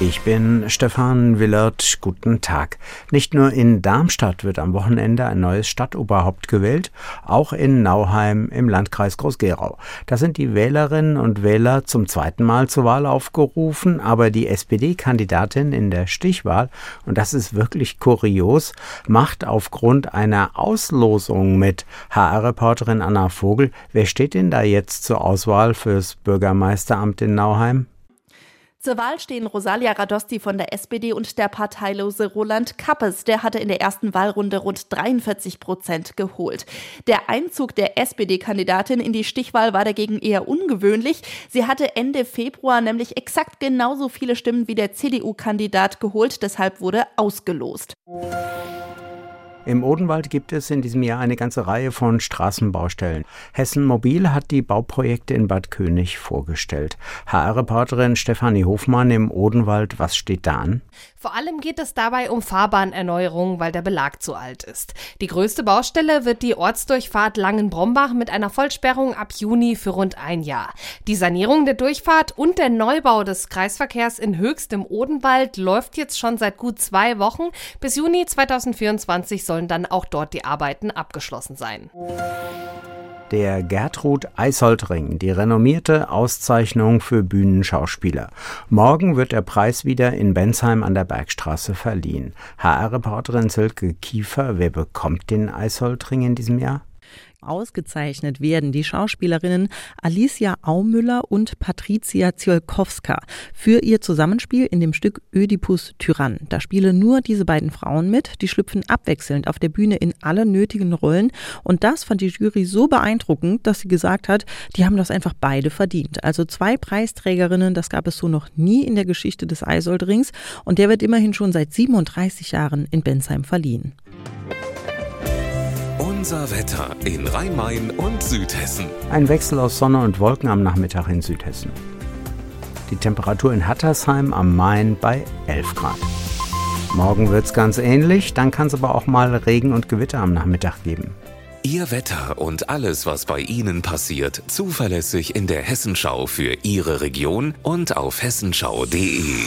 Ich bin Stefan Willert. Guten Tag. Nicht nur in Darmstadt wird am Wochenende ein neues Stadtoberhaupt gewählt, auch in Nauheim im Landkreis Groß-Gerau. Da sind die Wählerinnen und Wähler zum zweiten Mal zur Wahl aufgerufen, aber die SPD-Kandidatin in der Stichwahl, und das ist wirklich kurios, macht aufgrund einer Auslosung mit. HR-Reporterin Anna Vogel, wer steht denn da jetzt zur Auswahl fürs Bürgermeisteramt in Nauheim? Zur Wahl stehen Rosalia Radosti von der SPD und der parteilose Roland Kappes. Der hatte in der ersten Wahlrunde rund 43 Prozent geholt. Der Einzug der SPD-Kandidatin in die Stichwahl war dagegen eher ungewöhnlich. Sie hatte Ende Februar nämlich exakt genauso viele Stimmen wie der CDU-Kandidat geholt. Deshalb wurde ausgelost. Im Odenwald gibt es in diesem Jahr eine ganze Reihe von Straßenbaustellen. Hessen Mobil hat die Bauprojekte in Bad König vorgestellt. HR-Reporterin Stefanie Hofmann im Odenwald, was steht da an? Vor allem geht es dabei um Fahrbahnerneuerung, weil der Belag zu alt ist. Die größte Baustelle wird die Ortsdurchfahrt Langenbrombach mit einer Vollsperrung ab Juni für rund ein Jahr. Die Sanierung der Durchfahrt und der Neubau des Kreisverkehrs in Höchst im Odenwald läuft jetzt schon seit gut zwei Wochen. Bis Juni 2024 sollen dann auch dort die Arbeiten abgeschlossen sein der Gertrud Eisoldring, die renommierte Auszeichnung für Bühnenschauspieler. Morgen wird der Preis wieder in Bensheim an der Bergstraße verliehen. HR-Reporterin Silke Kiefer, wer bekommt den Eisoldring in diesem Jahr? Ausgezeichnet werden die Schauspielerinnen Alicia Aumüller und Patricia Ziolkowska für ihr Zusammenspiel in dem Stück Ödipus Tyrann. Da spielen nur diese beiden Frauen mit, die schlüpfen abwechselnd auf der Bühne in alle nötigen Rollen und das fand die Jury so beeindruckend, dass sie gesagt hat, die haben das einfach beide verdient. Also zwei Preisträgerinnen, das gab es so noch nie in der Geschichte des Eisoldrings und der wird immerhin schon seit 37 Jahren in Bensheim verliehen. Unser Wetter in Rhein-Main und Südhessen. Ein Wechsel aus Sonne und Wolken am Nachmittag in Südhessen. Die Temperatur in Hattersheim am Main bei 11 Grad. Morgen wird es ganz ähnlich, dann kann es aber auch mal Regen und Gewitter am Nachmittag geben. Ihr Wetter und alles, was bei Ihnen passiert, zuverlässig in der Hessenschau für Ihre Region und auf hessenschau.de.